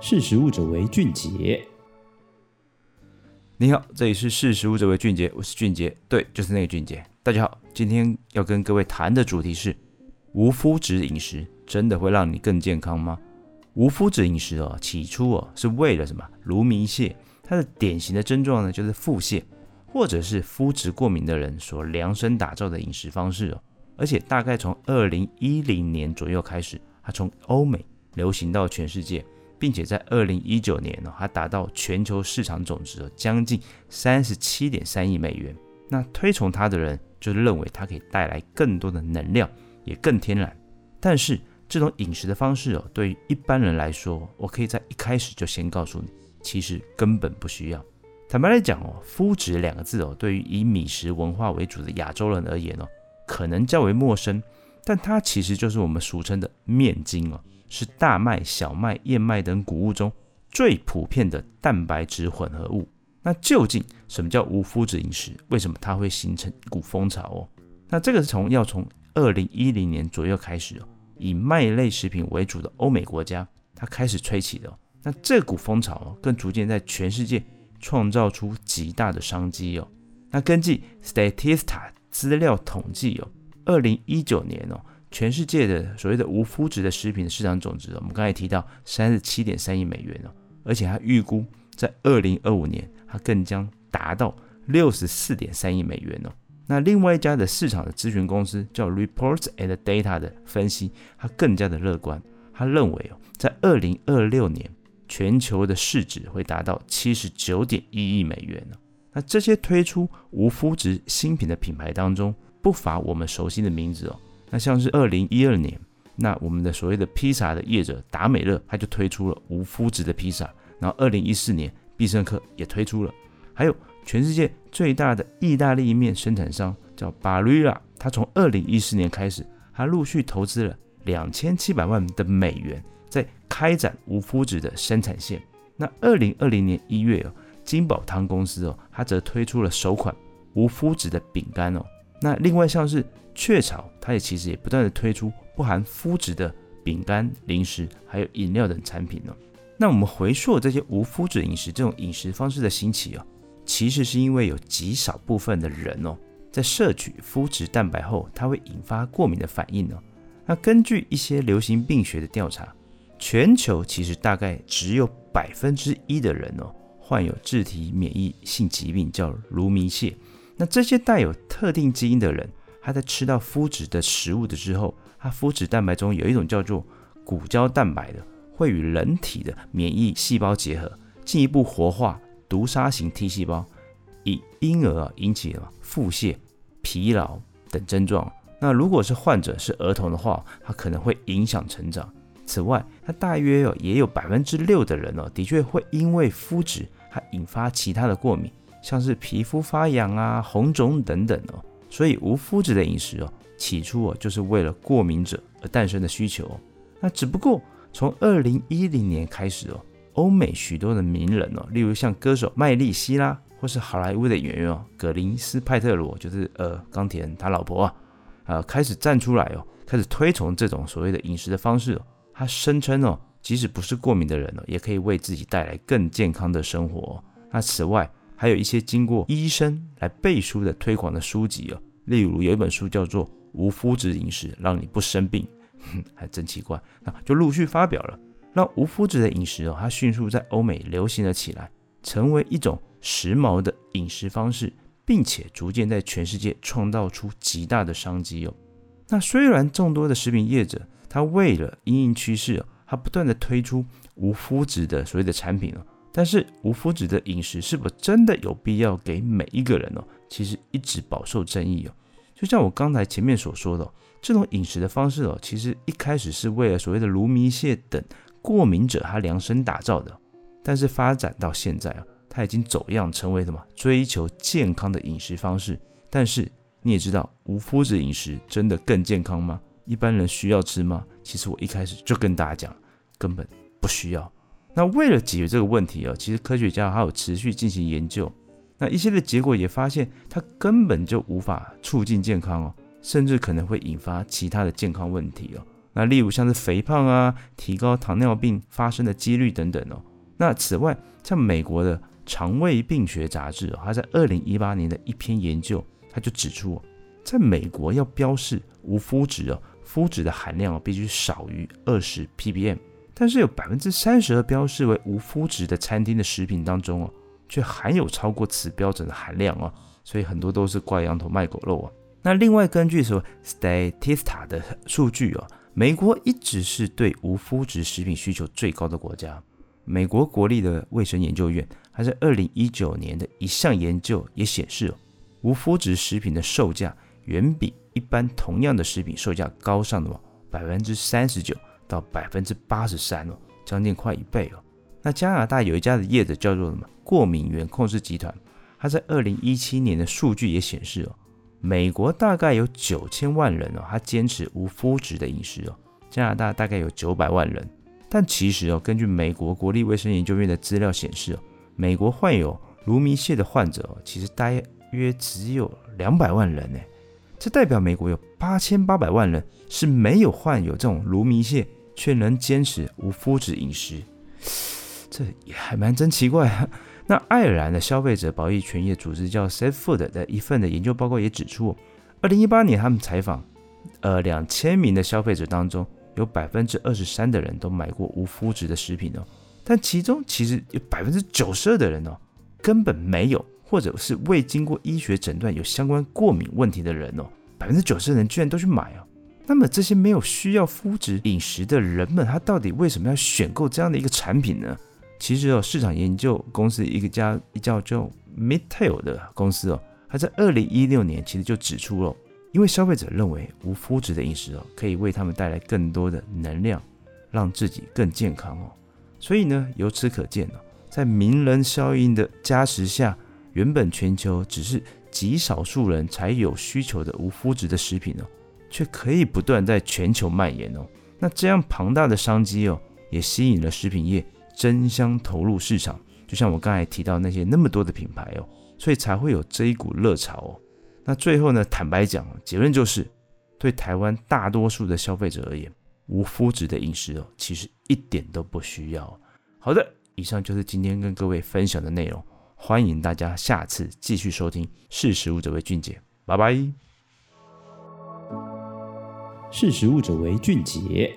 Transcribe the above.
识食物者为俊杰。你好，这里是识食物者为俊杰，我是俊杰，对，就是那个俊杰。大家好，今天要跟各位谈的主题是无麸质饮食真的会让你更健康吗？无麸质饮食哦，起初哦是为了什么？卢迷蟹，它的典型的症状呢就是腹泻，或者是麸质过敏的人所量身打造的饮食方式哦。而且大概从二零一零年左右开始，它从欧美流行到全世界。并且在二零一九年呢，它达到全球市场总值的将近三十七点三亿美元。那推崇它的人就认为它可以带来更多的能量，也更天然。但是这种饮食的方式哦，对于一般人来说，我可以在一开始就先告诉你，其实根本不需要。坦白来讲哦，麸质两个字哦，对于以米食文化为主的亚洲人而言哦，可能较为陌生。但它其实就是我们俗称的面筋哦。是大麦、小麦、燕麦等谷物中最普遍的蛋白质混合物。那究竟什么叫无麸质饮食？为什么它会形成一股风潮哦？那这个是从要从二零一零年左右开始哦，以麦类食品为主的欧美国家，它开始吹起的。那这股风潮哦，更逐渐在全世界创造出极大的商机哦。那根据 Statista 资料统计哦，二零一九年哦。全世界的所谓的无麸质的食品的市场总值，我们刚才提到三十七点三亿美元哦，而且它预估在二零二五年，它更将达到六十四点三亿美元哦。那另外一家的市场的咨询公司叫 Reports and Data 的分析，它更加的乐观，他认为哦，在二零二六年，全球的市值会达到七十九点一亿美元哦。那这些推出无麸质新品的品牌当中，不乏我们熟悉的名字哦。那像是二零一二年，那我们的所谓的披萨的业者达美乐，他就推出了无麸质的披萨。然后二零一四年，必胜客也推出了。还有全世界最大的意大利面生产商叫巴瑞拉，他从二零一四年开始，他陆续投资了两千七百万的美元，在开展无麸质的生产线。那二零二零年一月哦，金宝汤公司哦，它则推出了首款无麸质的饼干哦。那另外像是雀巢，它也其实也不断的推出不含麸质的饼干、零食，还有饮料等产品呢。那我们回溯这些无麸质饮食这种饮食方式的兴起哦，其实是因为有极少部分的人哦，在摄取麸质蛋白后，它会引发过敏的反应哦。那根据一些流行病学的调查，全球其实大概只有百分之一的人哦，患有自体免疫性疾病，叫卢迷蟹。那这些带有特定基因的人，他在吃到麸质的食物的之后，他麸质蛋白中有一种叫做骨胶蛋白的，会与人体的免疫细胞结合，进一步活化毒杀型 T 细胞，以因而啊引起了腹泻、疲劳等症状。那如果是患者是儿童的话，他可能会影响成长。此外，他大约有也有百分之六的人哦，的确会因为麸质，它引发其他的过敏。像是皮肤发痒啊、红肿等等哦，所以无麸质的饮食哦，起初哦就是为了过敏者而诞生的需求哦。那只不过从二零一零年开始哦，欧美许多的名人哦，例如像歌手麦莉希拉，或是好莱坞的演员哦，葛林斯派特罗，就是呃钢铁人他老婆啊，呃开始站出来哦，开始推崇这种所谓的饮食的方式哦。他声称哦，即使不是过敏的人哦，也可以为自己带来更健康的生活哦。那此外，还有一些经过医生来背书的推广的书籍哦，例如有一本书叫做《无麸质饮食让你不生病》，哼，还真奇怪，那就陆续发表了，让无麸质的饮食哦，它迅速在欧美流行了起来，成为一种时髦的饮食方式，并且逐渐在全世界创造出极大的商机哦。那虽然众多的食品业者，他为了因应趋势，他不断的推出无麸质的所谓的产品哦。但是无麸质的饮食是否真的有必要给每一个人哦？其实一直饱受争议哦。就像我刚才前面所说的，这种饮食的方式哦，其实一开始是为了所谓的卢米蟹等过敏者他量身打造的。但是发展到现在啊，它已经走样成为什么？追求健康的饮食方式。但是你也知道，无麸质饮食真的更健康吗？一般人需要吃吗？其实我一开始就跟大家讲，根本不需要。那为了解决这个问题啊，其实科学家还有持续进行研究。那一些的结果也发现，它根本就无法促进健康哦，甚至可能会引发其他的健康问题哦。那例如像是肥胖啊，提高糖尿病发生的几率等等哦。那此外，像美国的肠胃病学杂志哦，它在二零一八年的一篇研究，它就指出，在美国要标示无麸质哦，麸质的含量哦必须少于二十 ppm，但是有百分之三十二标示为无麸质的餐厅的食品当中哦，却含有超过此标准的含量哦，所以很多都是挂羊头卖狗肉啊。那另外根据说 Statista 的数据哦，美国一直是对无麸质食品需求最高的国家。美国国立的卫生研究院，它在二零一九年的一项研究也显示哦，无麸质食品的售价远比一般同样的食品售价高上了百分之三十九到百分之八十三哦，将近快一倍哦。那加拿大有一家的业者叫做什么过敏原控制集团，它在二零一七年的数据也显示哦，美国大概有九千万人哦，他坚持无麸质的饮食哦，加拿大大概有九百万人。但其实哦，根据美国国立卫生研究院的资料显示哦，美国患有卢米泻的患者哦，其实大约只有两百万人呢。这代表美国有八千八百万人是没有患有这种卢米泻，却能坚持无麸质饮食，这也还蛮真奇怪啊。那爱尔兰的消费者保育权益组织叫 Safe Food 的一份的研究报告也指出，二零一八年他们采访呃两千名的消费者当中。有百分之二十三的人都买过无麸质的食品哦，但其中其实有百分之九十二的人哦，根本没有，或者是未经过医学诊断有相关过敏问题的人哦，百分之九十的人居然都去买哦。那么这些没有需要麸质饮食的人们，他到底为什么要选购这样的一个产品呢？其实哦，市场研究公司一个家一叫叫 Mintel 的公司哦，他在二零一六年其实就指出了。因为消费者认为无麸质的饮食哦，可以为他们带来更多的能量，让自己更健康哦。所以呢，由此可见哦，在名人效应的加持下，原本全球只是极少数人才有需求的无麸质的食品哦，却可以不断在全球蔓延哦。那这样庞大的商机哦，也吸引了食品业争相投入市场。就像我刚才提到那些那么多的品牌哦，所以才会有这一股热潮哦。那最后呢，坦白讲，结论就是，对台湾大多数的消费者而言，无麸质的饮食哦，其实一点都不需要。好的，以上就是今天跟各位分享的内容，欢迎大家下次继续收听。识食物者为俊杰，拜拜。识时务者为俊杰。